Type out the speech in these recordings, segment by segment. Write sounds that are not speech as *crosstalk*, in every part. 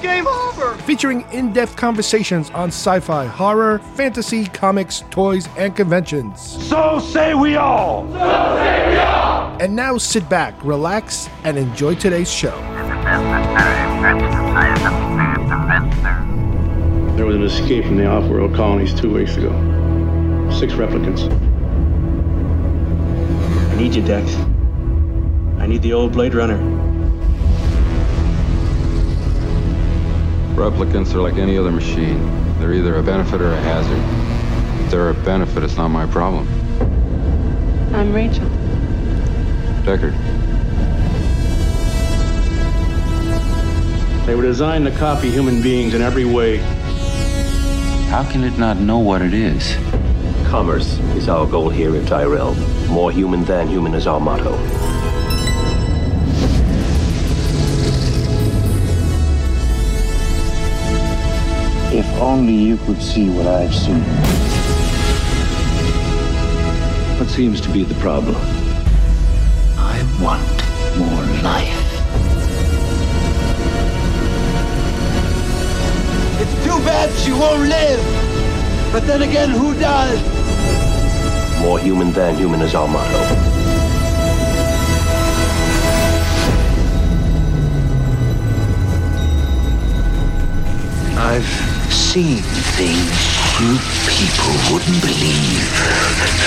It's game over. featuring in depth conversations on sci fi, horror, fantasy, comics, toys, and conventions. So say we all. And now sit back, relax, and enjoy today's show. There was an escape from the off-world colonies two weeks ago. Six replicants. I need you, Deck. I need the old Blade Runner. Replicants are like any other machine. They're either a benefit or a hazard. If they're a benefit, it's not my problem. I'm Rachel. Deckard. They were designed to copy human beings in every way. How can it not know what it is? Commerce is our goal here in Tyrell. More human than human is our motto. If only you could see what I've seen. What seems to be the problem? I want more life. It's too bad she won't live. But then again, who does? More human than human is our motto. I've seen things you people wouldn't believe.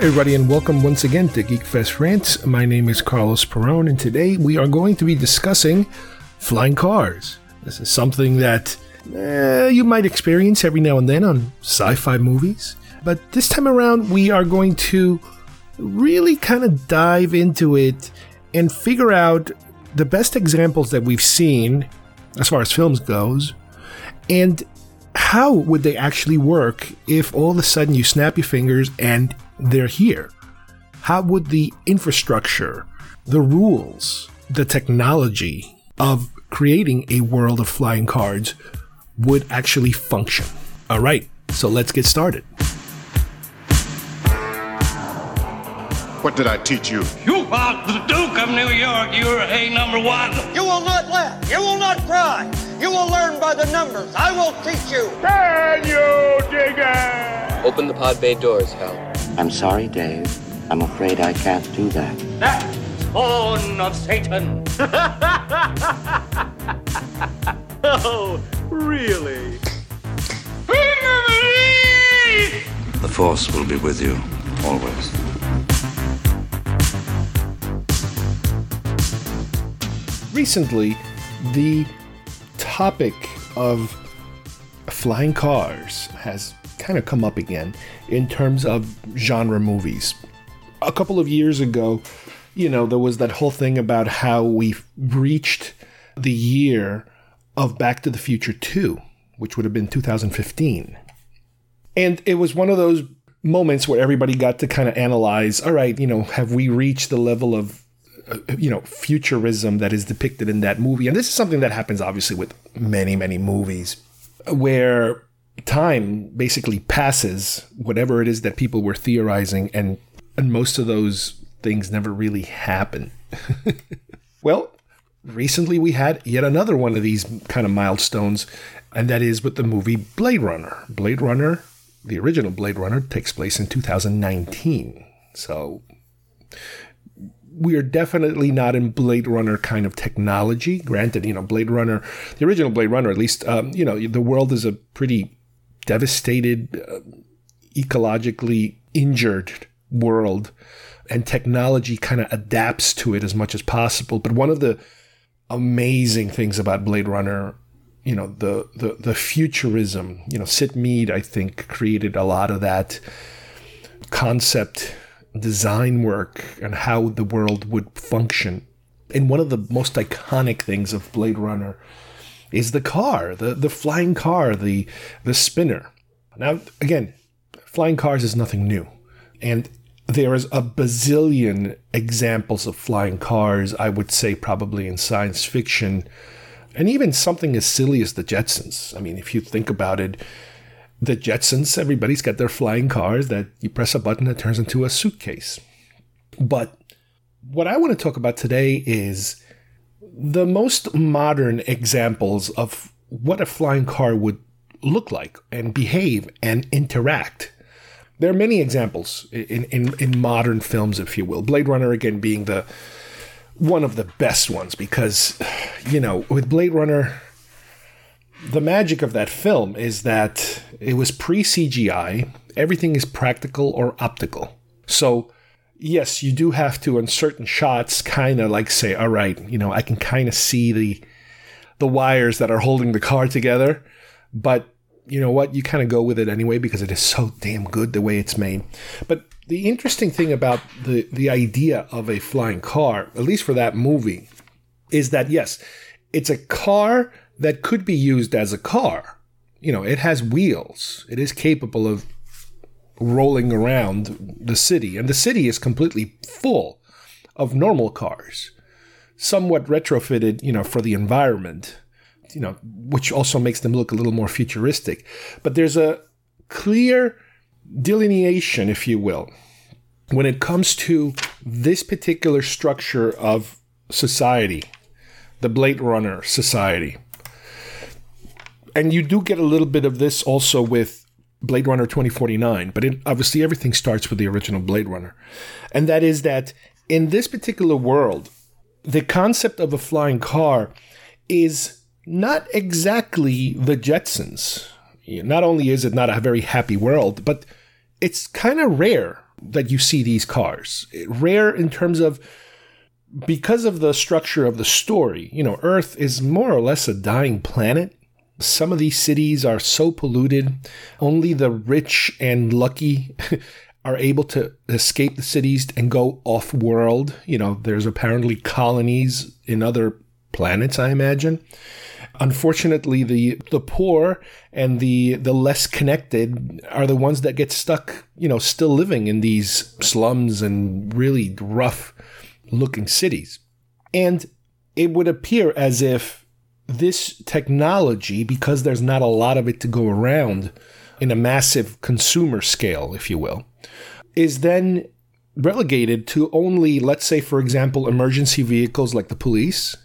Everybody, and welcome once again to Geekfest Rants. My name is Carlos Perone, and today we are going to be discussing flying cars. This is something that eh, you might experience every now and then on sci fi movies, but this time around we are going to really kind of dive into it and figure out the best examples that we've seen as far as films goes and how would they actually work if all of a sudden you snap your fingers and they're here? How would the infrastructure, the rules, the technology of creating a world of flying cards would actually function? All right, so let's get started. What did I teach you? You are the Duke of New York. You're a number one. You will not laugh. You will not cry. You will learn by the numbers. I will teach you. Dang you digger! Open the pod bay doors, Hal. I'm sorry, Dave. I'm afraid I can't do that. That spawn of Satan. *laughs* Oh, really? The Force will be with you always. Recently, the topic of flying cars has kind of come up again in terms of genre movies. A couple of years ago, you know, there was that whole thing about how we reached the year of Back to the Future 2, which would have been 2015. And it was one of those moments where everybody got to kind of analyze all right, you know, have we reached the level of uh, you know futurism that is depicted in that movie and this is something that happens obviously with many many movies where time basically passes whatever it is that people were theorizing and and most of those things never really happen. *laughs* Well recently we had yet another one of these kind of milestones and that is with the movie blade runner. Blade runner the original blade runner takes place in 2019 so we are definitely not in Blade Runner kind of technology. Granted, you know, Blade Runner, the original Blade Runner, at least, um, you know, the world is a pretty devastated, uh, ecologically injured world, and technology kind of adapts to it as much as possible. But one of the amazing things about Blade Runner, you know, the the the futurism, you know, Syd Mead, I think, created a lot of that concept design work and how the world would function. And one of the most iconic things of Blade Runner is the car, the, the flying car, the the spinner. Now again, flying cars is nothing new. And there is a bazillion examples of flying cars, I would say probably in science fiction, and even something as silly as the Jetsons. I mean, if you think about it, the Jetsons, everybody's got their flying cars that you press a button that turns into a suitcase. But what I want to talk about today is the most modern examples of what a flying car would look like and behave and interact. There are many examples in, in, in modern films, if you will. Blade Runner, again, being the one of the best ones because, you know, with Blade Runner, the magic of that film is that it was pre CGI, everything is practical or optical. So, yes, you do have to, in certain shots, kind of like say, all right, you know, I can kind of see the the wires that are holding the car together, but you know what? You kind of go with it anyway because it is so damn good the way it's made. But the interesting thing about the the idea of a flying car, at least for that movie, is that yes, it's a car that could be used as a car. You know, it has wheels. It is capable of rolling around the city, and the city is completely full of normal cars, somewhat retrofitted, you know, for the environment, you know, which also makes them look a little more futuristic. But there's a clear delineation, if you will, when it comes to this particular structure of society, the Blade Runner society. And you do get a little bit of this also with Blade Runner 2049, but it, obviously everything starts with the original Blade Runner. And that is that in this particular world, the concept of a flying car is not exactly the Jetsons. Not only is it not a very happy world, but it's kind of rare that you see these cars. Rare in terms of because of the structure of the story. You know, Earth is more or less a dying planet. Some of these cities are so polluted, only the rich and lucky *laughs* are able to escape the cities and go off world. You know, there's apparently colonies in other planets, I imagine. Unfortunately, the the poor and the the less connected are the ones that get stuck, you know, still living in these slums and really rough looking cities. And it would appear as if this technology, because there's not a lot of it to go around in a massive consumer scale, if you will, is then relegated to only, let's say, for example, emergency vehicles like the police.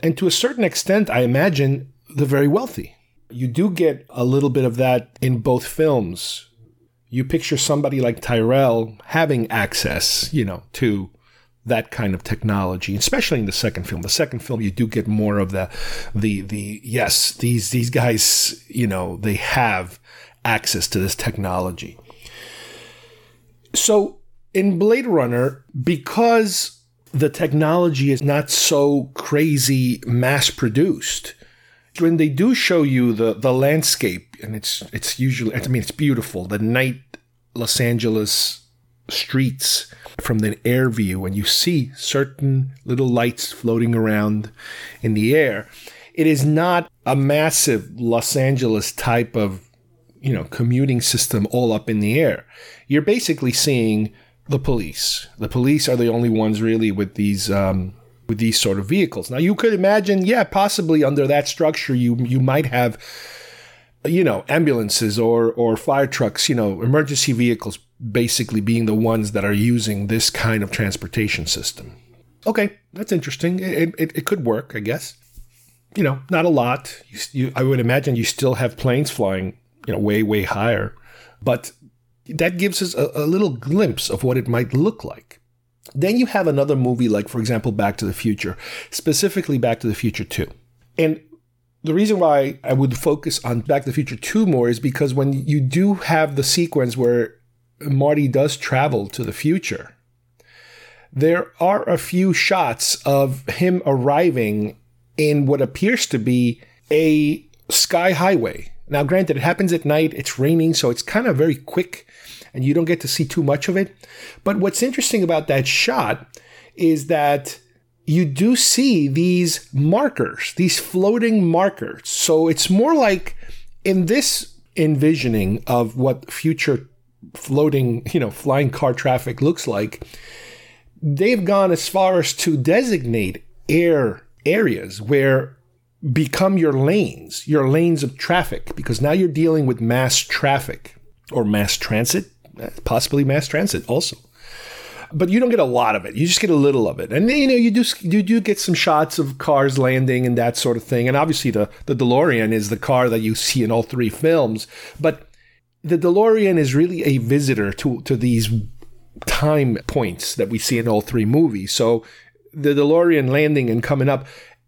And to a certain extent, I imagine the very wealthy. You do get a little bit of that in both films. You picture somebody like Tyrell having access, you know, to that kind of technology, especially in the second film. The second film, you do get more of the, the, the yes, these these guys, you know, they have access to this technology. So in Blade Runner, because the technology is not so crazy mass produced, when they do show you the the landscape, and it's it's usually, I mean, it's beautiful. The night Los Angeles streets from the air view and you see certain little lights floating around in the air. It is not a massive Los Angeles type of, you know, commuting system all up in the air. You're basically seeing the police. The police are the only ones really with these um, with these sort of vehicles. Now you could imagine, yeah, possibly under that structure, you you might have you know, ambulances or or fire trucks, you know, emergency vehicles basically being the ones that are using this kind of transportation system. Okay, that's interesting. It, it, it could work, I guess. You know, not a lot. You, you, I would imagine you still have planes flying, you know, way, way higher. But that gives us a, a little glimpse of what it might look like. Then you have another movie like, for example, Back to the Future, specifically Back to the Future 2. And the reason why I would focus on Back to the Future 2 more is because when you do have the sequence where Marty does travel to the future, there are a few shots of him arriving in what appears to be a sky highway. Now, granted, it happens at night, it's raining, so it's kind of very quick and you don't get to see too much of it. But what's interesting about that shot is that you do see these markers, these floating markers. So it's more like in this envisioning of what future floating, you know, flying car traffic looks like, they've gone as far as to designate air areas where become your lanes, your lanes of traffic, because now you're dealing with mass traffic or mass transit, possibly mass transit also. But you don't get a lot of it. You just get a little of it, and you know you do you do get some shots of cars landing and that sort of thing. And obviously the the DeLorean is the car that you see in all three films. But the DeLorean is really a visitor to to these time points that we see in all three movies. So the DeLorean landing and coming up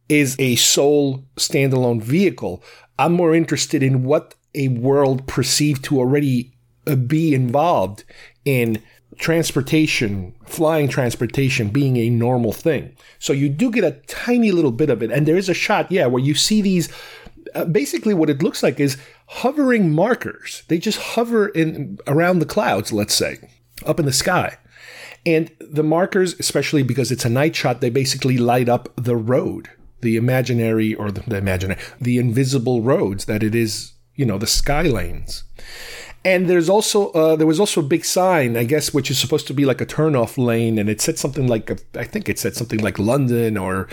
is a sole standalone vehicle. I'm more interested in what a world perceived to already uh, be involved in transportation, flying transportation being a normal thing. So you do get a tiny little bit of it. And there is a shot, yeah, where you see these. Uh, basically, what it looks like is hovering markers. They just hover in around the clouds, let's say, up in the sky. And the markers, especially because it's a night shot, they basically light up the road, the imaginary or the, the imaginary, the invisible roads that it is, you know, the sky lanes. And there's also uh, there was also a big sign, I guess, which is supposed to be like a turnoff lane, and it said something like I think it said something like London or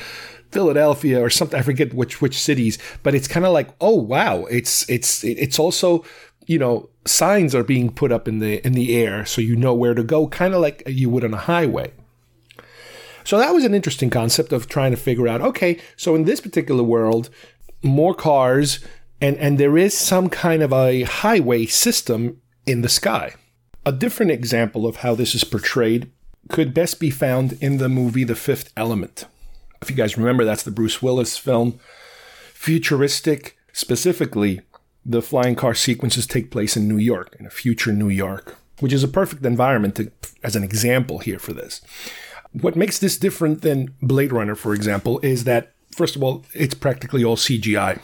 Philadelphia or something. I forget which which cities, but it's kind of like, oh wow, it's it's it's also you know signs are being put up in the in the air so you know where to go, kind of like you would on a highway. So that was an interesting concept of trying to figure out. Okay, so in this particular world, more cars and, and there is some kind of a highway system in the sky. A different example of how this is portrayed could best be found in the movie The Fifth Element. If you guys remember, that's the Bruce Willis film. Futuristic, specifically, the flying car sequences take place in New York, in a future New York, which is a perfect environment to, as an example here for this. What makes this different than Blade Runner, for example, is that, first of all, it's practically all CGI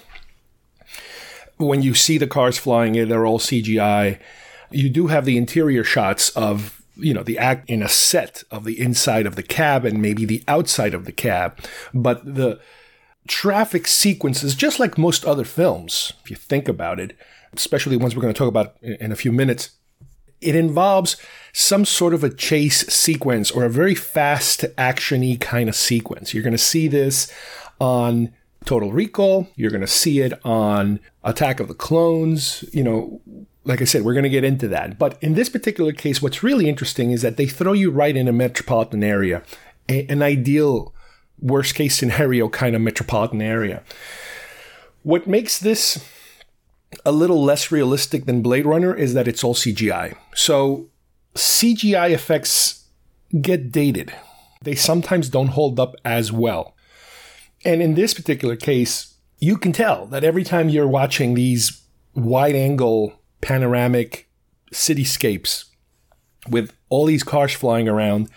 when you see the cars flying in, they're all CGI. You do have the interior shots of, you know, the act in a set of the inside of the cab and maybe the outside of the cab. But the traffic sequences, just like most other films, if you think about it, especially ones we're going to talk about in a few minutes, it involves some sort of a chase sequence or a very fast actiony kind of sequence. You're going to see this on Total Recall. You're going to see it on Attack of the Clones. You know, like I said, we're going to get into that. But in this particular case, what's really interesting is that they throw you right in a metropolitan area, a, an ideal worst case scenario kind of metropolitan area. What makes this a little less realistic than Blade Runner is that it's all CGI. So CGI effects get dated. They sometimes don't hold up as well. And in this particular case, you can tell that every time you're watching these wide angle panoramic cityscapes with all these cars flying around,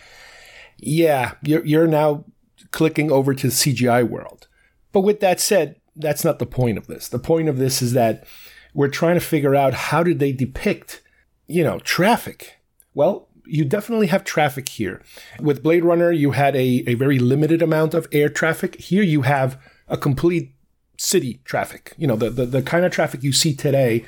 yeah, you're, you're now clicking over to the CGI world. But with that said, that's not the point of this. The point of this is that we're trying to figure out how did they depict, you know, traffic. Well, you definitely have traffic here. With Blade Runner, you had a, a very limited amount of air traffic. Here you have a complete city traffic. You know, the, the, the kind of traffic you see today,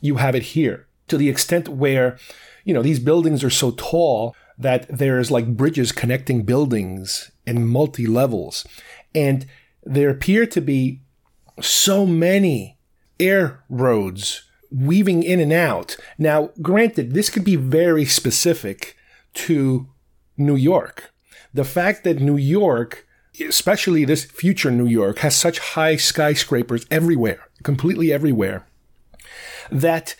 you have it here to the extent where, you know, these buildings are so tall that there's like bridges connecting buildings in multi levels. And there appear to be so many air roads weaving in and out. Now, granted, this could be very specific to New York. The fact that New York, especially this future New York, has such high skyscrapers everywhere, completely everywhere, that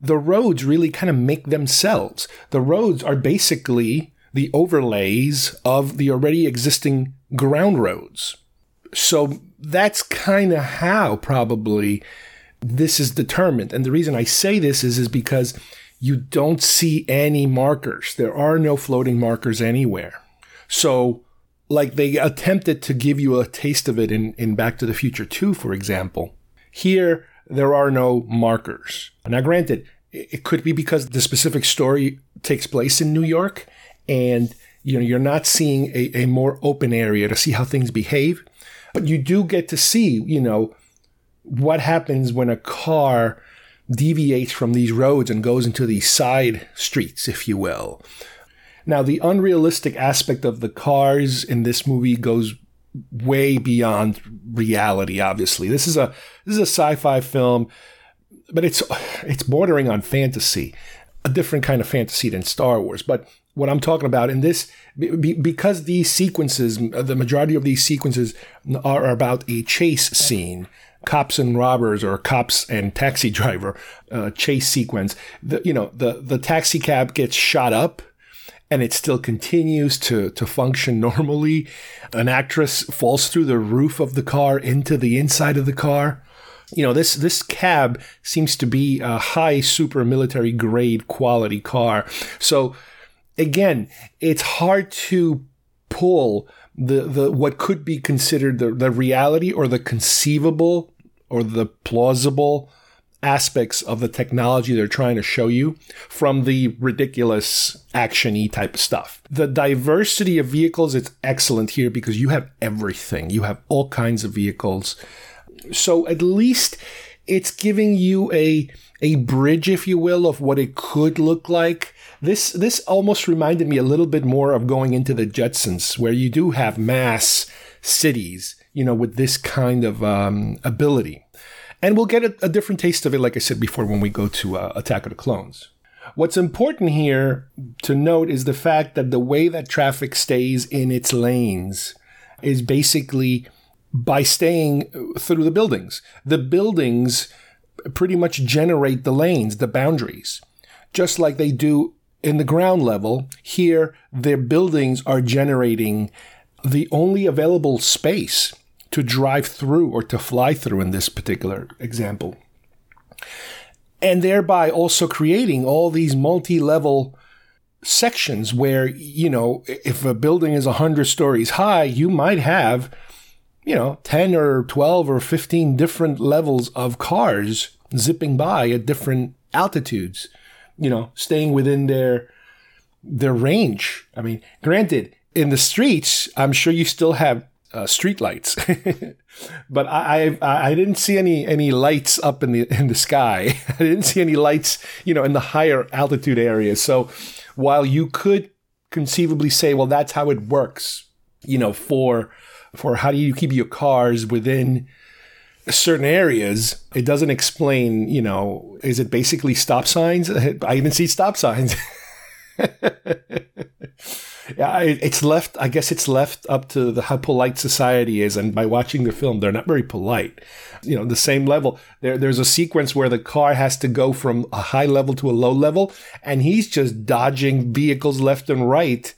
the roads really kind of make themselves. The roads are basically the overlays of the already existing ground roads. So that's kind of how probably this is determined. And the reason I say this is, is because you don't see any markers. There are no floating markers anywhere. So, like they attempted to give you a taste of it in, in Back to the Future 2, for example. Here, there are no markers. Now, granted, It could be because the specific story takes place in New York and you know you're not seeing a, a more open area to see how things behave. But you do get to see, you know, what happens when a car deviates from these roads and goes into these side streets, if you will. Now, the unrealistic aspect of the cars in this movie goes way beyond reality. Obviously, this is a this is a sci-fi film, but it's it's bordering on fantasy, a different kind of fantasy than Star Wars. But what I'm talking about in this, because these sequences, the majority of these sequences are about a chase scene cops and robbers or cops and taxi *laughs* driver uh, chase sequence. The, you know, the, the taxi cab gets shot up and it still continues to, to function *laughs* normally. An actress falls through the roof of the car into the inside of the car. You know, this, this cab seems to be a high super military grade quality car. So again, it's hard to pull the, the what could be considered the, the reality or the conceivable or the plausible aspects of the technology they're trying to show you from the ridiculous actiony type of stuff. The diversity of vehicles it's excellent here because you have everything. You have all kinds of vehicles. So at least it's giving you a a bridge if you will of what it could look like. This this almost reminded me a little bit more of going into the Jetsons where you do have mass cities you know, with this kind of um, ability. And we'll get a, a, different taste of it, like I said before, when we go to uh, Attack of the Clones. What's important here to note is the fact that the way that traffic stays in its lanes is basically by staying through the buildings. The buildings pretty much generate the lanes, the boundaries, just like they do in the ground level. Here, their buildings are generating the only available space to drive through or to fly through in this particular example. And thereby also creating all these multi level sections where, you know, if a building is 100 stories high, you might have, you know, 10 or 12 or 15 different levels of cars zipping by at different altitudes, you know, staying within their their range. I mean, granted, in the streets, I'm sure you still have uh, street lights, *laughs* but I, I I didn't see any any lights up in the *laughs* in the sky. *laughs* I didn't see any lights, you know, in the higher altitude areas. So while you could conceivably say, well, that's how it works, you know, for for how do you keep your cars within certain areas, it doesn't explain, you know, is it basically stop signs? I even see stop signs. Yeah, it's left. I guess it's left up to the, how polite society is, and by watching the film, they're not very polite. You know, the same level. There, there's a sequence where the car has to go from a high level to a low level, and he's just dodging vehicles left and right,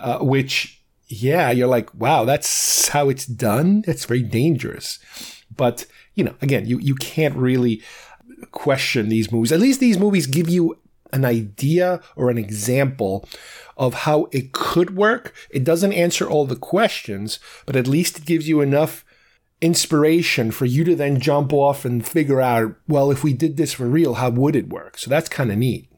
uh, which, yeah, you're like, wow, that's how it's done. It's very dangerous. But you know, again, you you can't really question these movies. At least these movies give you an idea or an example of how it could work. It doesn't answer all the questions, but at least it gives you enough inspiration for you to then jump off and figure out, well, if we did this for real, how would it work? So that's kind of neat.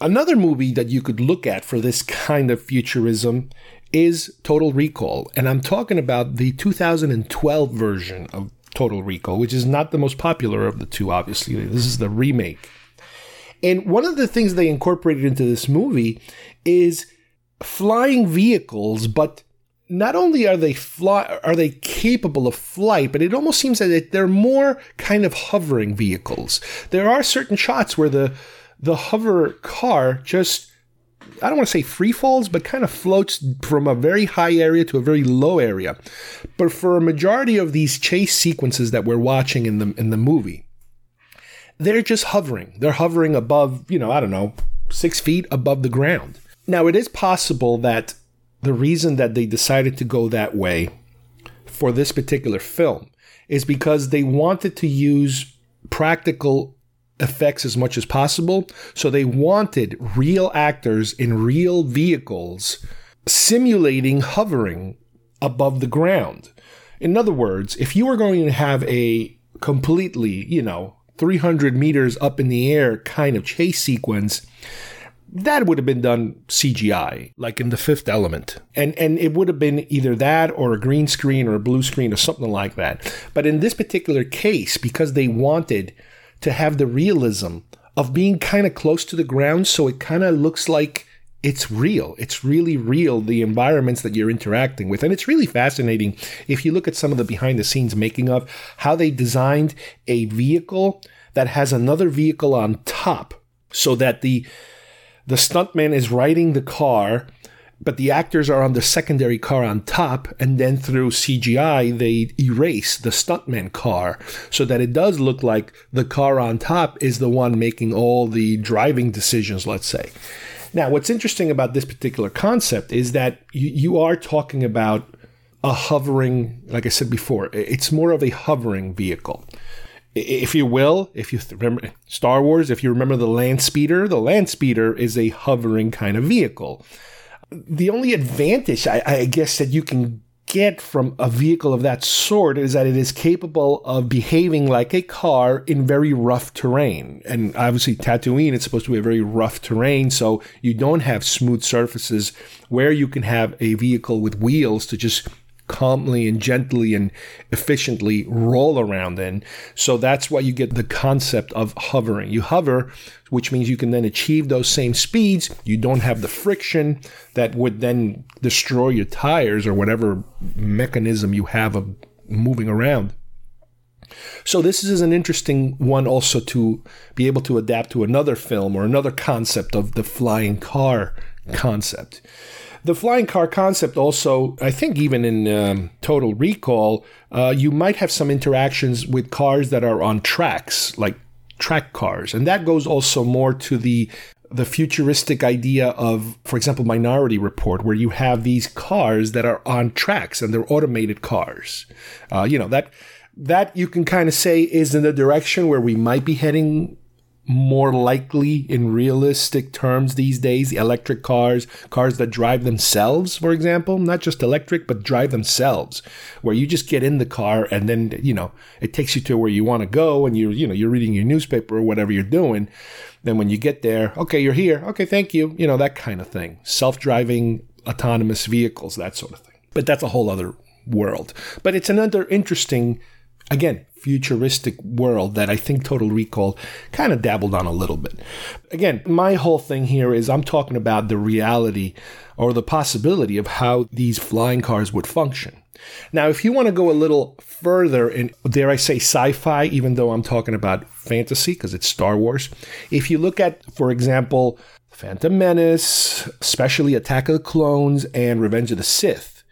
Another movie that you could look at for this kind of futurism is Total Recall. And I'm talking about the 2012 version of Total Recall, which is not the most popular of the two, obviously. This is the remake. And one of the things they incorporated into this movie is flying vehicles, but not only are they fly are they capable of flight, but it almost seems that they're more kind of hovering vehicles. There are certain shots where the the hover car just I don't want to say free falls, but kind of floats from a very high area to a very low area. But for a majority of these chase sequences that we're watching in the in the movie, they're just hovering. They're hovering above, you know, I don't know, six feet above the ground. Now, it is possible that the reason that they decided to go that way for this particular film is because they wanted to use practical effects as much as possible. So they wanted real actors in real vehicles simulating hovering above the ground. In other words, if you were going to have a completely, you know, 300 meters up in the air kind of chase sequence, that would have been done CGI, like in the fifth element. And and it would have been either that or a green screen or a blue screen or something like that. But in this particular case, because they wanted to have the realism of being kind of close to the ground, so it kind of looks like it's real. It's really real, the environments that you're interacting with. And it's really fascinating if you look at some of the behind the scenes making of how they designed a vehicle that has another vehicle on top so that the the stuntman is riding the car but the actors are on the secondary car on top, and then through CGI, they erase the stuntman car so that it does look like the car on top is the one making all the driving decisions, let's say. Now, what's interesting about this particular concept is that you, you are talking about a hovering, like I said before, it's more of a hovering vehicle. If you will, if you remember Star Wars, if you remember the land speeder, the land speeder is a hovering kind of vehicle. The only advantage I, I guess that you can get from a vehicle of that sort is that it is capable of behaving like a car in very rough terrain. And obviously, Tatooine, it's supposed to be a very rough terrain, so you don't have smooth surfaces where you can have a vehicle with wheels to just calmly and gently and efficiently roll around in. So that's why you get the concept of hovering. You hover, which means you can then achieve those same speeds. You don't have the friction that would then destroy your tires or whatever mechanism you have of moving around. So this is an interesting one also to be able to adapt to another film or another concept of the flying car concept. The flying car concept also, I think, even in um, Total Recall, uh, you might have some interactions with cars that are on tracks, like track cars, and that goes also more to the the futuristic idea of, for example, Minority Report, where you have these cars that are on tracks and they're automated cars. Uh, you know that that you can kind of say is in the direction where we might be heading more likely in realistic terms these days electric cars cars that drive themselves for example not just electric but drive themselves where you just get in the car and then you know it takes you to where you want to go and you're you know you're reading your newspaper or whatever you're doing. Then when you get there okay you're here. Okay thank you. You know that kind of thing. Self-driving autonomous vehicles that sort of thing. But that's a whole other world. But it's another interesting again futuristic world that I think Total Recall kind of dabbled on a little bit. Again, my whole thing here is I'm talking about the reality or the possibility of how these flying cars would function. Now, if you want to go a little further in, dare I say, sci fi, even though I'm talking about fantasy because it's Star Wars, if you look at, for example, Phantom Menace, especially Attack of the Clones and Revenge of the Sith,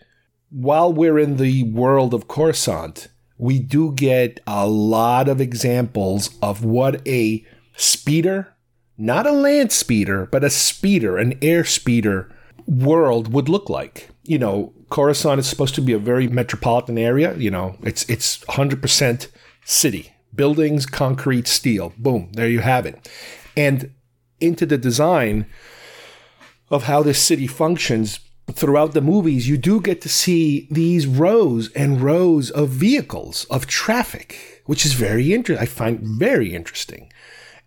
while we're in the world of Coruscant, we do get a lot of examples of what a speeder, not a land speeder, but a speeder, an air speeder world would look like. You know, Coruscant is supposed to be a very metropolitan area. You know, it's it's 100% city, buildings, concrete, steel. Boom, there you have it. And into the design of how this city functions, throughout the movies, you do get to see these rows and rows of vehicles, of traffic, which is very interesting. I find very interesting.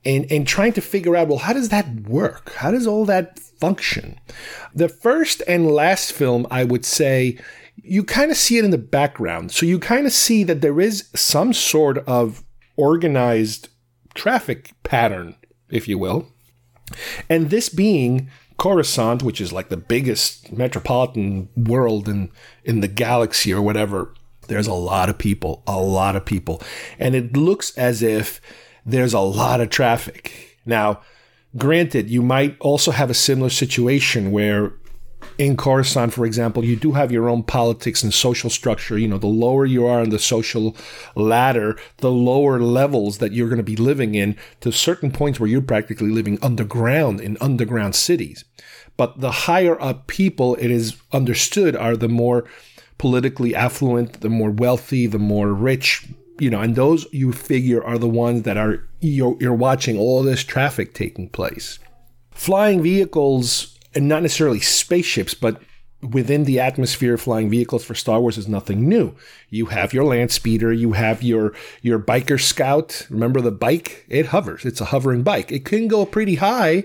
And, and trying to figure out, well, how does that work? How does all that function? The first and last film, I would say, you kind of see it in the background. So you kind of see that there is some sort of organized traffic pattern, if you will. And this being Coruscant, which is like the biggest metropolitan world in in the galaxy or whatever, there's a lot of people, a lot of people, and it looks as if there's a lot of traffic. Now, granted, you might also have a similar situation where in Coruscant, for example, you do have your own politics and social structure. You know, the lower you are on the social ladder, the lower levels that you're going to be living in to certain points where you're practically living underground in underground cities. But the higher up people, it is understood, are the more politically affluent, the more wealthy, the more rich, you know, and those you figure are the ones that are, you're, you're watching all this traffic taking place. Flying vehicles and not necessarily spaceships, but within the atmosphere flying vehicles for Star Wars is nothing new. You have your land speeder, you have your your biker scout. Remember the bike? It hovers. It's a hovering bike. It can go pretty high.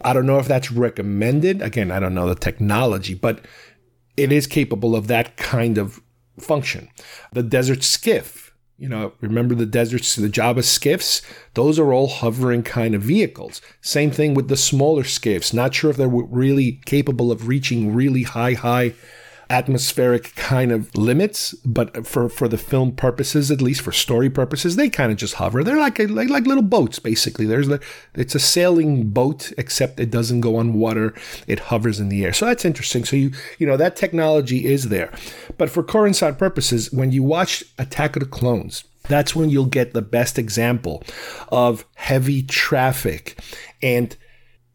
I don't know if that's recommended. Again, I don't know the technology, but it is capable of that kind of function. The desert skiff, you know, remember the deserts, the Jabba skiffs? Those are all hovering kind of vehicles. Same thing with the smaller skiffs. Not sure if they're really capable of reaching really high, high atmospheric kind of limits, but for, for the film purposes, at least for story purposes, they kind of just hover. They're like, a, like like little boats, basically. There's the, it's a sailing boat, except it doesn't go on water; it hovers in the air. So that's interesting. So you you know that technology is there, but for Coruscant purposes, when you watch Attack of the Clones, that's when you'll get the best example of heavy traffic and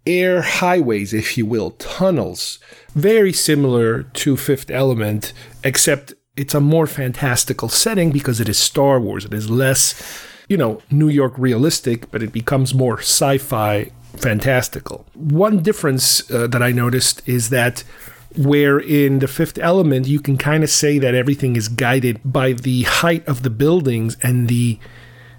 air highways, if you will, tunnels, very similar to Fifth Element, except it's a more fantastical setting because it is Star Wars. It is less, you know, New York realistic, but it becomes more sci fi fantastical. One difference uh, that I noticed is that where in the fifth element you can kind of say that everything is guided by the height of the buildings and the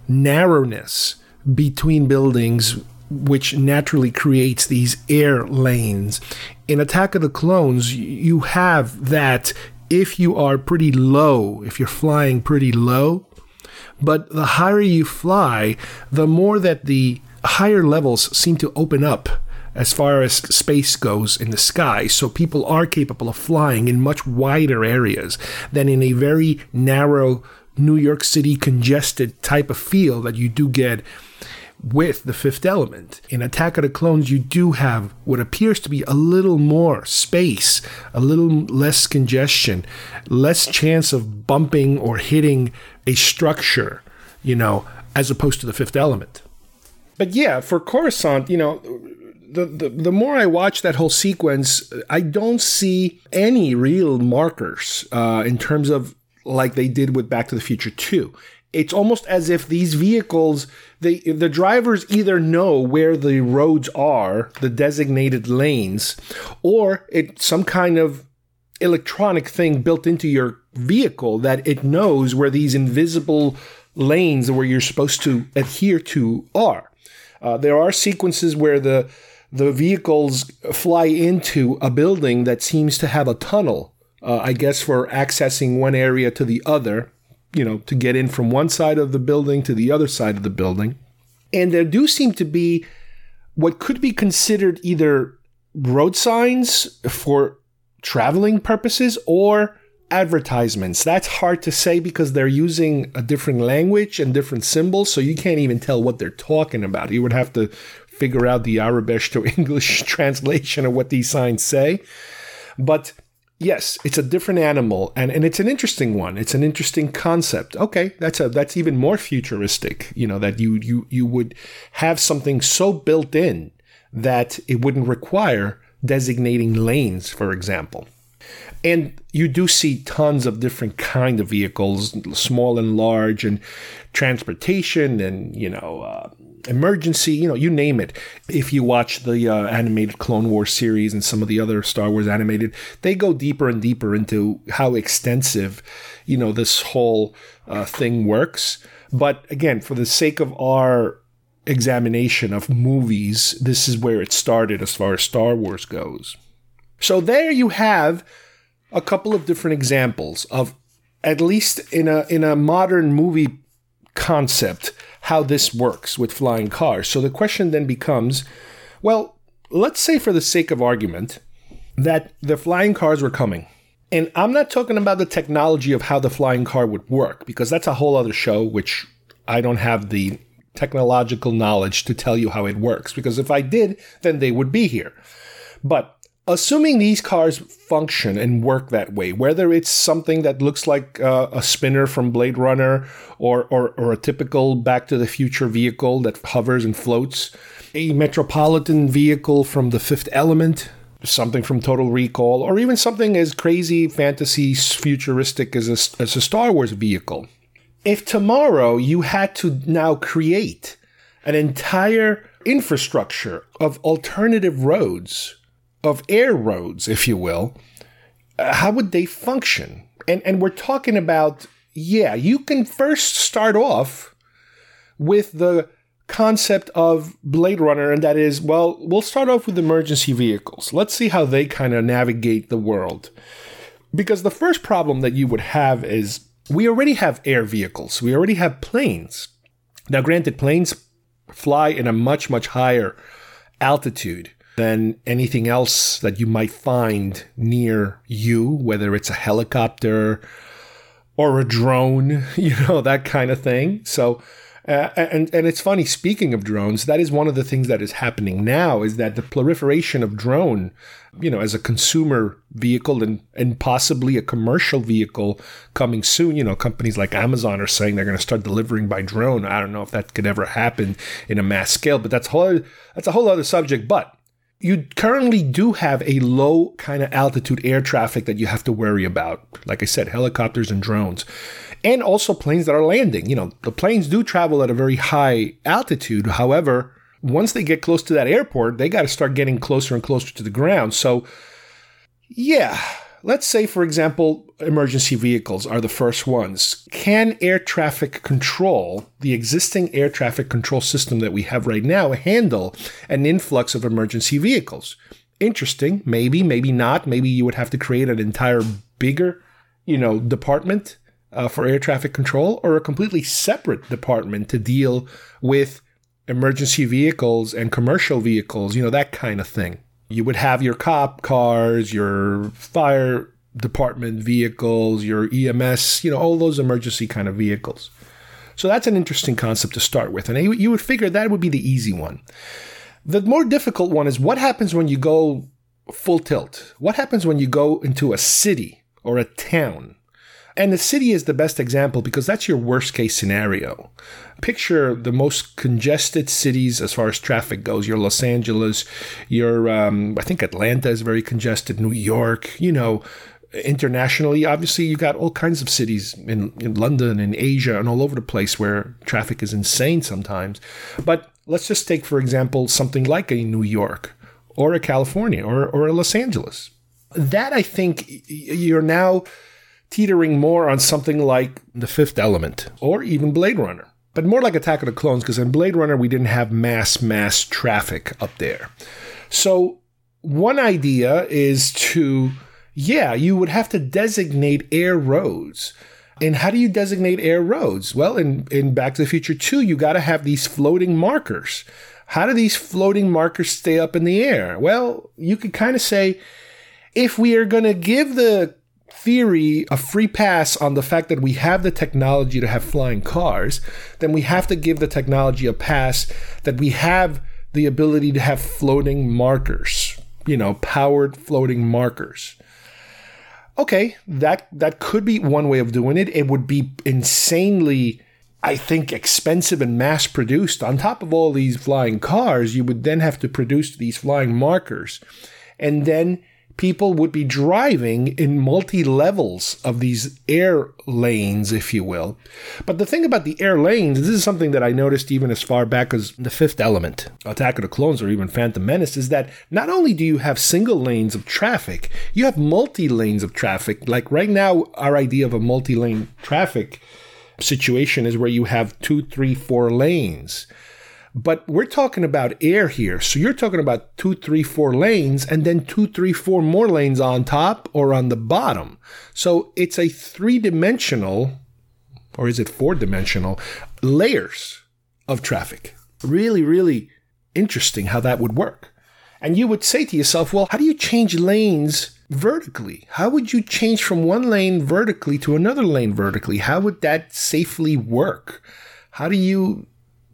narrowness between buildings which naturally creates these air lanes. In Attack of the Clones, you have that if you are pretty low, if you're flying pretty low, but the higher you fly, the more that the higher levels seem to open up as far as space goes in the sky. So people are capable of flying in much wider areas than in a very narrow New York City congested type of feel that you do get with the fifth element. In Attack of the Clones, you do have what appears to be a little more space, a little less congestion, less chance of bumping or hitting a structure, you know, as opposed to the fifth element. But yeah, for Coruscant, you know, the, the, the more I watch that whole sequence, I don't see any real markers uh, in terms of like they did with Back to the Future 2 it's almost as if these vehicles they the drivers either know where the roads are the designated lanes or it's some kind of electronic thing built into your vehicle that it knows where these invisible lanes where you're supposed to adhere to are. Uh, there are sequences where the the vehicles fly into a building that seems to have a tunnel uh, i guess for accessing one area to the other you know, to get in from one side of the building to the other side of the building. And there do seem to be what could be considered either road signs for traveling purposes or advertisements. That's hard to say because they're using a different language and different symbols, so you can't even tell what they're talking about. You would have to figure out the Arabic to *laughs* English translation of what these signs say. But Yes, it's a different animal, and, and it's an interesting one. It's an interesting concept. Okay, that's a that's even more futuristic. You know that you you you would have something so built in that it wouldn't require designating lanes, for example. And you do see tons of different kind of vehicles, small and large, and transportation, and you know. Uh, emergency, you know, you name it. If you watch the uh, animated Clone Wars series and some of the other Star Wars animated, they go deeper and deeper into how extensive, you know, this whole uh, thing works. But again, for the sake of our examination of movies, this is where it started as far as Star Wars goes. So there you have a couple of different examples of at least in a in a modern movie concept how this works with flying cars. So the question then becomes well, let's say for the sake of argument that the flying cars were coming. And I'm not talking about the technology of how the flying car would work, because that's a whole other show, which I don't have the technological knowledge to tell you how it works, because if I did, then they would be here. But assuming these cars function and work that way, whether it's something that looks like uh, a spinner from Blade Runner or, or, or a typical Back to the Future vehicle that hovers and floats, a metropolitan vehicle from the Fifth Element, something from Total Recall, or even something as crazy, fantasy, futuristic as a, as a Star Wars vehicle. If tomorrow you had to now create an entire infrastructure of alternative roads of air roads, if you will, uh, how would they function? And and we're talking about yeah, you can first start off with the concept of Blade Runner, and that is, well, we'll start off with emergency vehicles. Let's see how they kind of navigate the world. Because the first problem that you would have is we already have air vehicles, we already have planes. Now, granted, planes fly in a much, much higher altitude than anything else that you might find near you, whether it's a helicopter or a drone, *laughs* you know, that kind of thing. So, uh, and and it's funny. Speaking of drones, that is one of the things that is happening now. Is that the proliferation of drone, you know, as a consumer vehicle and and possibly a commercial vehicle coming soon. You know, companies like Amazon are saying they're going to start delivering by drone. I don't know if that could ever happen in a mass scale, but that's whole that's a whole other subject. But you currently do have a low kind of altitude air traffic that you have to worry about. Like I said, helicopters and drones and also planes that are landing. You know, the planes do travel at a very high altitude. However, once they get close to that airport, they got to start getting closer and closer to the ground. So, yeah, let's say, for example, emergency vehicles are the first ones. Can air traffic control, the existing air traffic control system that we have right now, handle an influx of emergency vehicles? Interesting. Maybe, maybe not. Maybe you would have to create an entire bigger, you know, department uh, for air traffic control or a completely separate department to deal with emergency vehicles and commercial vehicles, you know, that kind of thing. You would have your cop cars, your fire department vehicles, your EMS, you know, all those emergency kind of vehicles. So that's an interesting concept to start with. And you would figure that would be the easy one. The more difficult one is what happens when you go full tilt? What happens when you go into a city or a town? And the city is the best example because that's your worst case scenario. Picture the most congested cities as far as traffic goes. Your Los Angeles, your, um, I think Atlanta is very congested, New York, you know, internationally, obviously, you've got all kinds of cities in, in London and Asia and all over the place where traffic is insane sometimes. But let's just take, for example, something like a New York or a California or, or a Los Angeles. That I think you're now teetering more on something like The Fifth Element or even Blade Runner. But more like Attack of the Clones, because in Blade Runner, we didn't have mass, mass traffic up there. So, one idea is to, yeah, you would have to designate air roads. And how do you designate air roads? Well, in, in Back to the Future 2, you got to have these floating markers. How do these floating markers stay up in the air? Well, you could kind of say if we are going to give the theory a free pass on the fact that we have the technology to have flying cars, then we have to give the technology a pass that we have the ability to have floating markers, you know, powered floating markers. Okay, that that could be one way of doing it. It would be insanely I think expensive and mass produced. On top of all these flying cars, you would then have to produce these flying markers. And then people would be driving in multi levels of these air lanes, if you will. But the thing about the air lanes, this is something that I noticed even as far back as The Fifth Element, Attack of the Clones, or even Phantom Menace, is that not only do you have single lanes of traffic, you have multi lanes of traffic. Like right now, our idea of a multi lane traffic situation is where you have two, three, four lanes. But we're talking about air here. So you're talking about two, three, four lanes and then two, three, four more lanes on top or on the bottom. So it's a three dimensional, or is it four dimensional, layers of traffic. Really, really interesting how that would work. And you would say to yourself, well, how do you change lanes vertically? How would you change from one lane vertically to another lane vertically? How would that safely work? How do you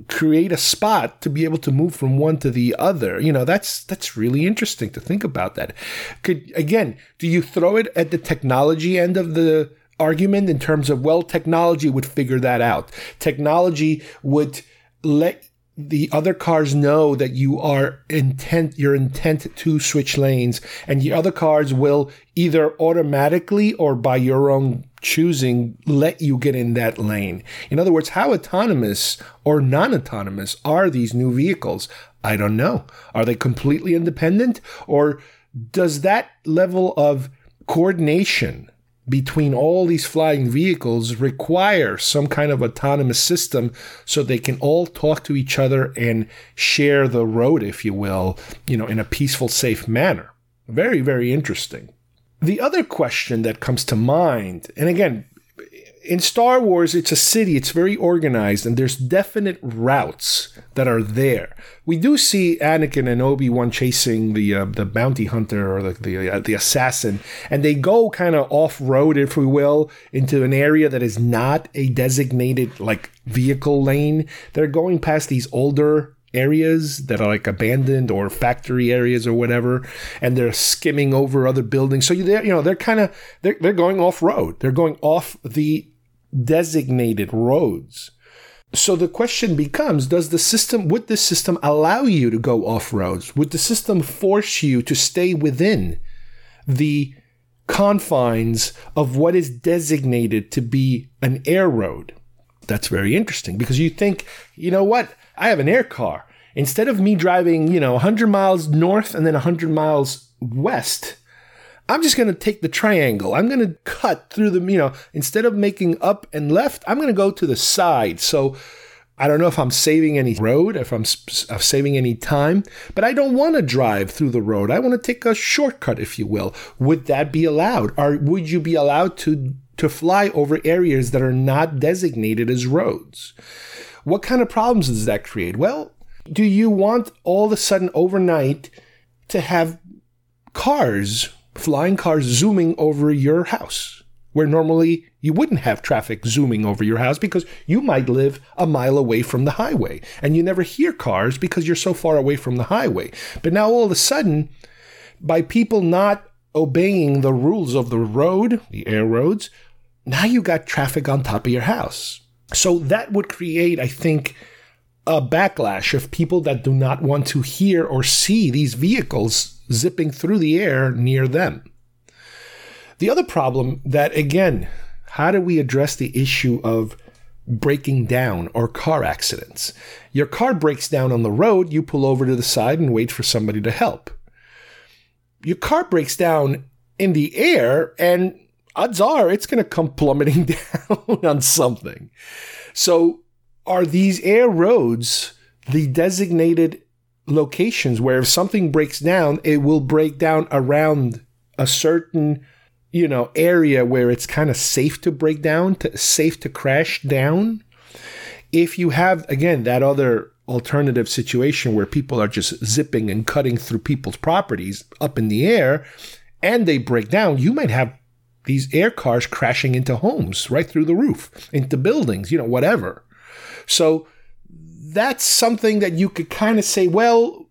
create a spot to be able to move from one to the other. You know, that's that's really interesting to think about that. Could again, do you throw it at the technology end of the argument in terms of well, technology would figure that out. Technology would let the other cars know that you are intent your intent to switch lanes and the other cars will either automatically or by your own choosing let you get in that lane. In other words how autonomous or non-autonomous are these new vehicles? I don't know. Are they completely independent or does that level of coordination between all these flying vehicles require some kind of autonomous system so they can all talk to each other and share the road, if you will, you know, in a peaceful, safe manner. Very, very interesting. The other question that comes to mind, and again, in Star Wars, it's a city, it's very organized, and there's definite routes that are there. We do see Anakin and Obi Wan chasing the uh, the bounty hunter or the the, uh, the assassin, and they go kind of off road, if we will, into an area that is not a designated like vehicle lane. They're going past these older areas that are like abandoned or factory areas or whatever, and they're skimming over other buildings. So they're you know they're kind of they're they're going off road. They're going off the designated roads. So the question becomes does the system would the system allow you to go off roads? Would the system force you to stay within the confines of what is designated to be an air road? That's very interesting because you think, you know what? I have an air car. Instead of me driving, you know, 100 miles north and then 100 miles west, I'm just going to take the triangle. I'm going to cut through the, you know, instead of making up and left, I'm going to go to the side. So I don't know if I'm saving any road, if I'm saving any time, but I don't want to drive through the road. I want to take a shortcut, if you will. Would that be allowed? Or would you be allowed to, to fly over areas that are not designated as roads? What kind of problems does that create? Well, do you want all of a sudden overnight to have cars flying cars zooming over your house, where normally you wouldn't have traffic zooming over your house because you might live a mile away from the highway and you never hear cars because you're so far away from the highway. But now all of a sudden, by people not obeying the rules of the road, the air roads, now you got traffic on top of your house. So that would create, I think, a backlash of people that do not want to hear or see these vehicles zipping through the air near them. The other problem that, again, how do we address the issue of breaking down or car accidents? Your car breaks down on the road, you pull over to the side and wait for somebody to help. Your car breaks down in the air, and odds are it's going to come *laughs* plummeting *laughs* down on something. So, are these air roads the designated locations where if something breaks down, it will break down around a certain, you know, area where it's kind of safe to break down, to, safe to crash down. If you have again that other alternative situation where people are just zipping and cutting through people's properties up in the air and they break down, you might have these air cars crashing into homes right through the roof, into buildings, you know, whatever. So that's something that you could kind of say, well,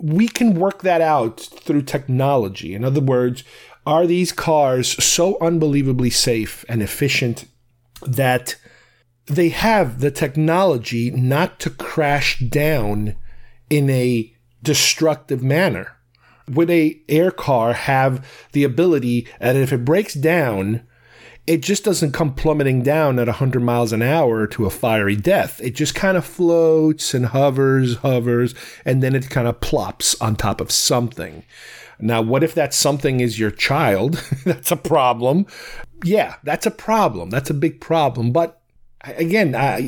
we can work that out through technology. In other words, are these cars so unbelievably safe and efficient that they have the technology not to crash down in a destructive manner? Would a air car have the ability that if it breaks down, it just doesn't come plummeting down at 100 miles an hour to a fiery death. It just kind of floats and hovers, hovers, and then it kind of plops on top of something. Now, what if that something is your child? *laughs* that's a problem. Yeah, that's a problem. That's a big problem. But again, I,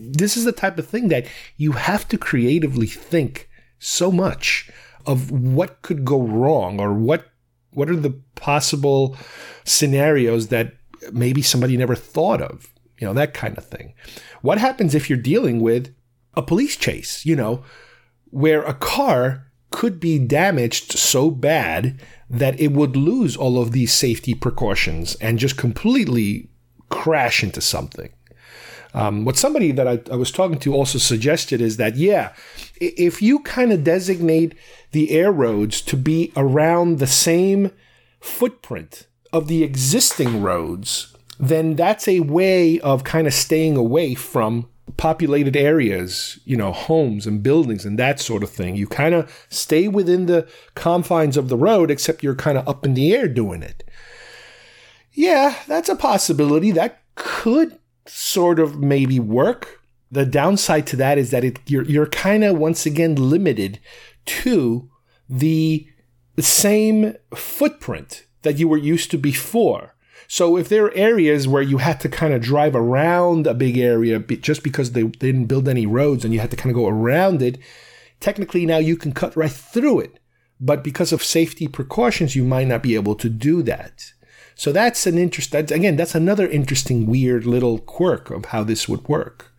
this is the type of thing that you have to creatively think so much of what could go wrong or what what are the possible scenarios that maybe somebody never thought of, you know, that kind of thing. What happens if you're dealing with a police chase, you know, where a car could be damaged so bad that it would lose all of these safety precautions and just completely crash into something? Um, what somebody that I, I was talking to also suggested is that, yeah, if you kind of designate the air roads to be around the same footprint of the existing roads, then that's a way of kind of staying away from populated areas, you know, homes and buildings and that sort of thing. You kind of stay within the confines of the road, except you're kind of up in the air doing it. Yeah, that's a possibility. That could sort of maybe work. The downside to that is that it you're you're kind of once again limited to the same footprint that you were used to before. So if there are areas where you had to kind of drive around a big area just because they, didn't build any roads and you had to kind of go around it, technically now you can cut right through it. But because of safety precautions, you might not be able to do that. So that's an interest. That's, again, that's another interesting, weird little quirk of how this would work.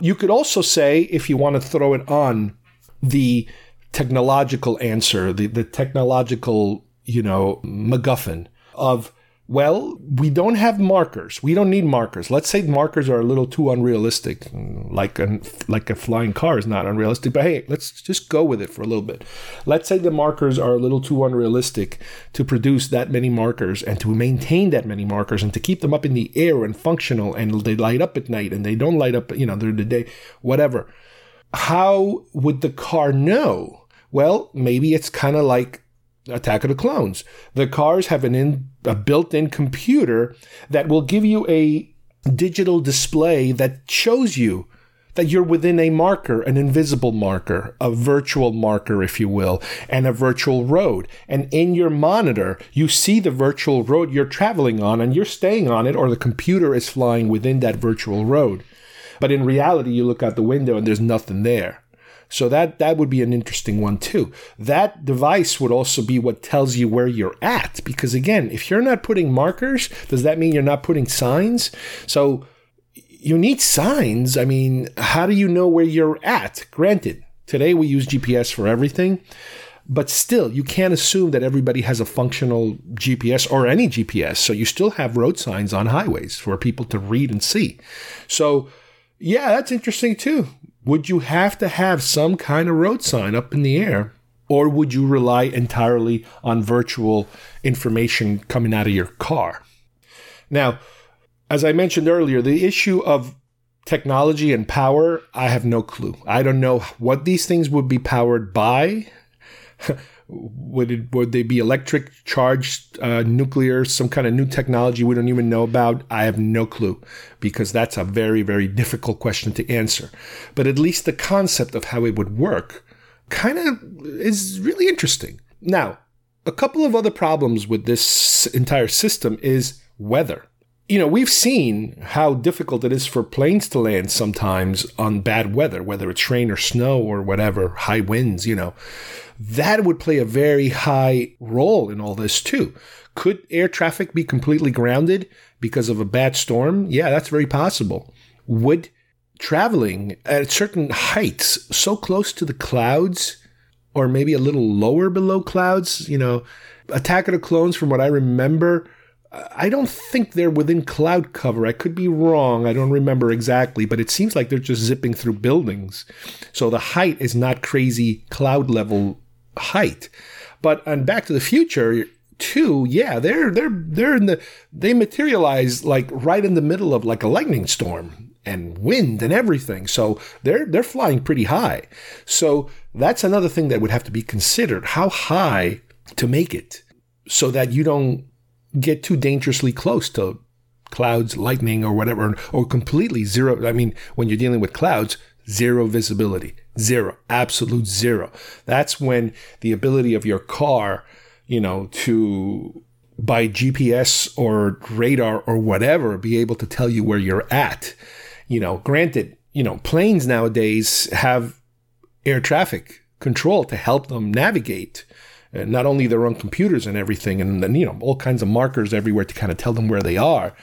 You could also say, if you want to throw it on the technological answer, the, the technological, you know, MacGuffin of well, we don't have markers. We don't need markers. Let's say markers are a little too unrealistic, like a, like a flying car is not unrealistic. But hey, let's just go with it for a little bit. Let's say the markers are a little too unrealistic to produce that many markers and to maintain that many markers and to keep them up in the air and functional and they light up at night and they don't light up, you know, during the day, whatever. How would the car know? Well, maybe it's kind of like Attack of the Clones. The cars have an in, a built-in computer that will give you a digital display that shows you that you're within a marker, an invisible marker, a virtual marker, if you will, and a virtual road. And in your monitor, you see the virtual road you're traveling on and you're staying on it, or the computer is flying within that virtual road. But in reality, you look out the window and there's nothing there. So that that would be an interesting one too. That device would also be what tells you where you're at because again, if you're not putting markers, does that mean you're not putting signs? So you need signs. I mean, how do you know where you're at? Granted, today we use GPS for everything, but still, you can't assume that everybody has a functional GPS or any GPS. So you still have road signs on highways for people to read and see. So yeah, that's interesting too would you have to have some kind of road sign up in the air? Or would you rely entirely on virtual information coming out of your car? Now, as I mentioned earlier, the issue of technology and power, I have no clue. I don't know what these things would be powered by. *laughs* would it, would they be electric charged uh, nuclear some kind of new technology we don't even know about? I have no clue because that's a very very difficult question to answer. But at least the concept of how it would work kind of is really interesting. Now a couple of other problems with this entire system is weather. You know, we've seen how difficult it is for planes to land sometimes on bad weather, whether it's rain or snow or whatever, high winds, you know. That would play a very high role in all this too. Could air traffic be completely grounded because of a bad storm? Yeah, that's very possible. Would traveling at certain heights so close to the clouds or maybe a little lower below clouds, you know, Attack of the Clones, from what I remember, I don't think they're within cloud cover. I could be wrong. I don't remember exactly, but it seems like they're just zipping through buildings. So the height is not crazy cloud level height. But on Back to the Future, two, yeah, they're they're they're in the they materialize like right in the middle of like a lightning storm and wind and everything. So they're they're flying pretty high. So that's another thing that would have to be considered. How high to make it so that you don't get too dangerously close to clouds, lightning, or whatever, or completely zero. I mean, when you're dealing with clouds, zero visibility, zero, absolute zero. That's when the ability of your car, you know, to by GPS or radar or whatever, be able to tell you where you're at. You know, granted, you know, planes nowadays have air traffic control to help them navigate uh, not only their own computers and everything, and then, you know, all kinds of markers everywhere to kind of tell them where they are.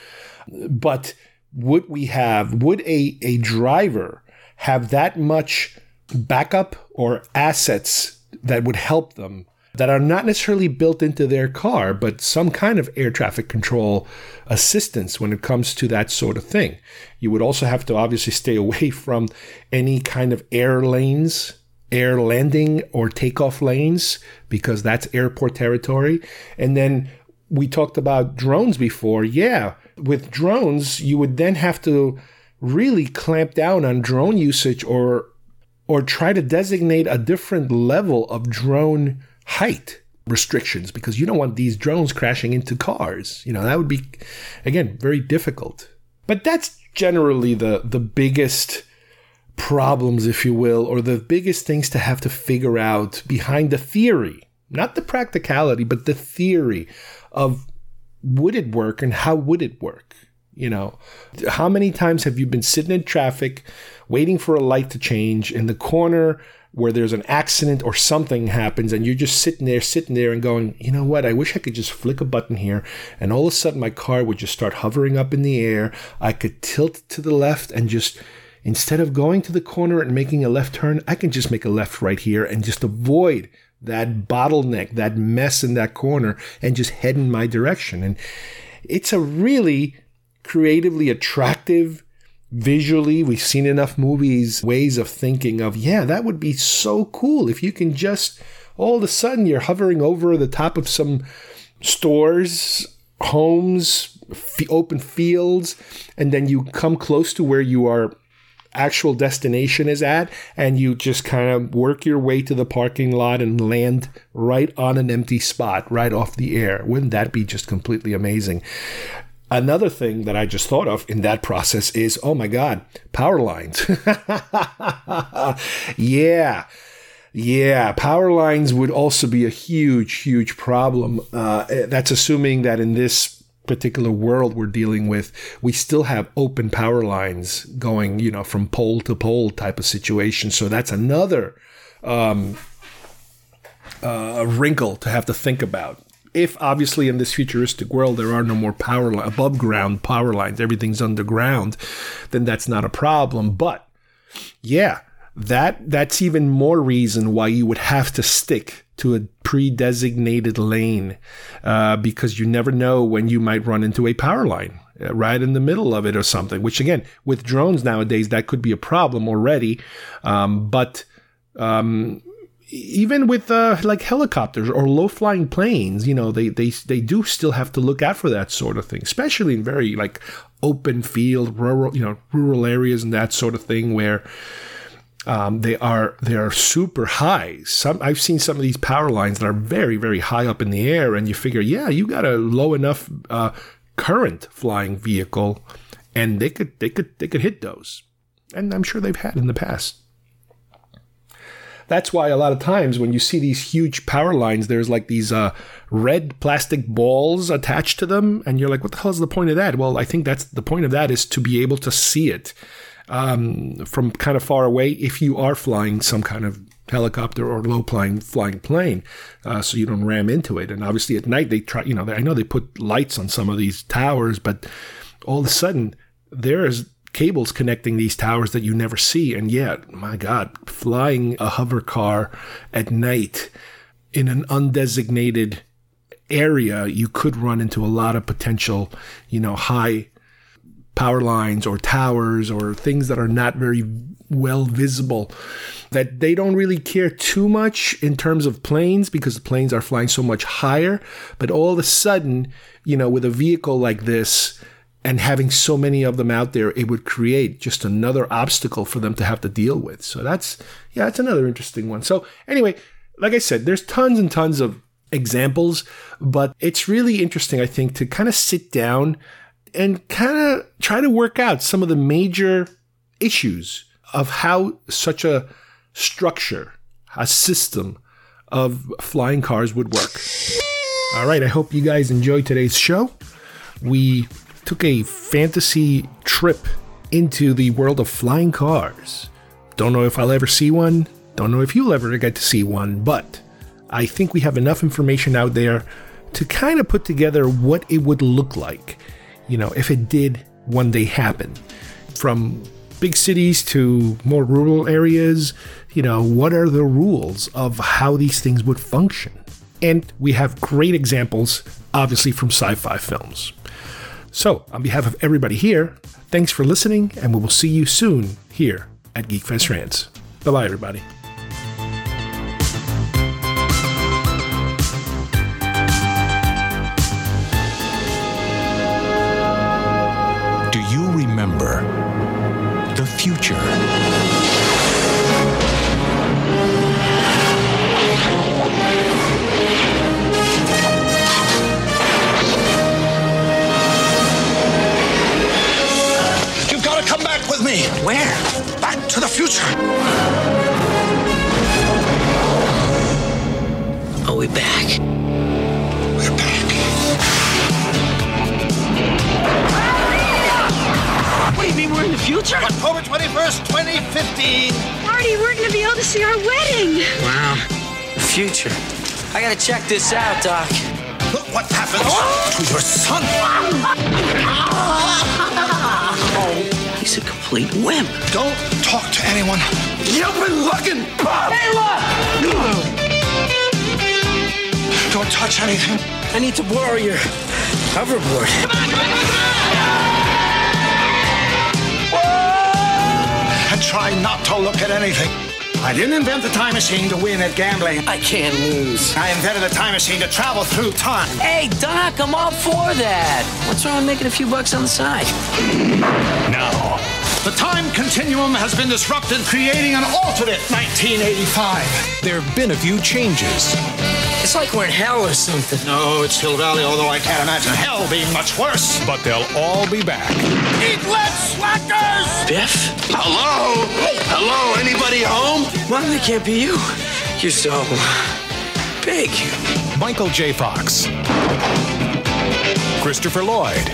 But would we have, would a, a driver have that much backup or assets that would help them that are not necessarily built into their car, but some kind of air traffic control assistance when it comes to that sort of thing. You would also have to obviously stay away *laughs* from any kind of air lanes air landing or takeoff lanes because that's airport territory. And then we talked about drones before. Yeah, with drones, you would then have to really clamp down on drone usage or or try to designate a different level of drone height restrictions because you don't want these drones crashing into cars. You know, that would be again very difficult. But that's generally the the biggest problems, if you will, or the biggest things to have to figure out behind the theory not the practicality, but the theory of would it work and how would it work? You know, how many times have you been sitting in traffic waiting for a light to change in the corner where there's an accident or something happens and you're just sitting there, sitting there and going, you know what? I wish I could just flick a button here and all of a sudden my car would just start hovering up in the air. I could tilt to the left and just, instead of going to the corner and making a left turn, I can just make a left right here and just avoid that bottleneck, that mess in that corner and just head in my direction. And it's a really creatively attractive visually. We've seen enough movies ways of thinking of yeah that would be so cool if you can just all of a sudden you're hovering over the top of some stores homes f- open fields and then you come close to where you are actual destination is at and you just kind of work your way to the parking lot and land right on an empty spot right off the air. Wouldn't that be just completely amazing Another thing that I just thought of in that process is oh my God, power lines. *laughs* yeah. Yeah, power lines would also be a huge, huge problem. Uh, that's assuming that in this particular world we're dealing with, we still have open power lines going, you know, from pole to pole type of situation. So that's another um, uh, wrinkle to have to think about if obviously in this futuristic world there are no more power li- above ground power lines, everything's underground, then that's not a problem. But yeah, that that's even more reason why you would have to stick to a pre-designated lane uh, because you never know when you might run into a power line uh, right in the middle of it or something which again with drones nowadays that could be a problem already um, but um, even with uh, like helicopters or low flying planes, you know, they, they they do still have to look out for that sort of thing, especially in very like open field, rural, you know, rural areas and that sort of thing where um, they are they are super high. Some I've seen some of these power lines that are very very high up in the air, and you figure, yeah, you got a low enough uh, current flying vehicle, and they could they could they could hit those, and I'm sure they've had in the past. That's why a lot of times when you see these huge power lines, there's like these uh, red plastic balls attached to them, and you're like, what the hell is the point of that? Well, I think that's the point of that is to be able to see it um, from kind of far away if you are flying some kind of helicopter or low flying flying plane, uh, so you don't ram into it. And obviously at night they try, you know, I know they put lights on some of these towers, but all of a sudden there is cables connecting these towers that you never see. And yet, my God, flying a hover car at night in an undesignated area, you could run into a lot of potential, you know, high power lines or towers or things that are not very well visible that they don't really care too much in terms of planes because the planes are flying so much higher but all of a sudden you know with a vehicle like this and having so many of them out there, it would create just another obstacle for them to have to deal with. So that's, yeah, that's another interesting one. So anyway, like I said, there's tons and tons of examples, but it's really interesting, I think, to kind of sit down and kind of try to work out some of the major issues of how such a structure, a system of flying cars would work. All right, I hope you guys enjoyed today's show. We took a fantasy trip into the world of flying cars. Don't know if I'll ever see one, don't know if you'll ever get to see one, but I think we have enough information out there to kind of put together what it would look like, you know, if it did one day happen. From big cities to more rural areas, you know, what are the rules of how these things would function? And we have great examples, obviously, from sci fi films. So, on behalf of everybody here, thanks for listening, and we will see you soon here at GeekFest Rants. Bye bye, everybody. I gotta check this out, Doc. Look what happened to your son. Oh, he's a complete wimp. Don't talk to anyone. You've been looking. Hey, look! Don't touch anything. I need to borrow your hoverboard. And try not to look at anything. I didn't invent the time machine to win at gambling. I can't lose. I invented the time machine to travel through time. Hey, Doc, I'm all for that. What's wrong with making a few bucks on the side? Now, the time continuum has been disrupted, creating an alternate 1985. There have been a few changes. It's like we're in hell or something. No, it's Hill Valley, although I can't imagine hell being much worse. But they'll all be back. Eat less slackers! Biff? Hello? Hello? Anybody home? Well, it can't be you. You're so big. Michael J. Fox. Christopher Lloyd.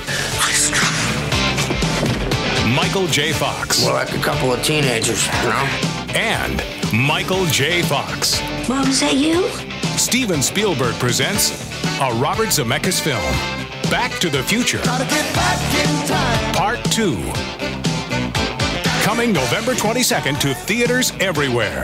Michael J. Fox. More like a couple of teenagers, you know? And Michael J. Fox. Mom, is that you? Steven Spielberg presents a Robert Zemeckis film, Back to the Future. Part 2. Coming November 22nd to theaters everywhere.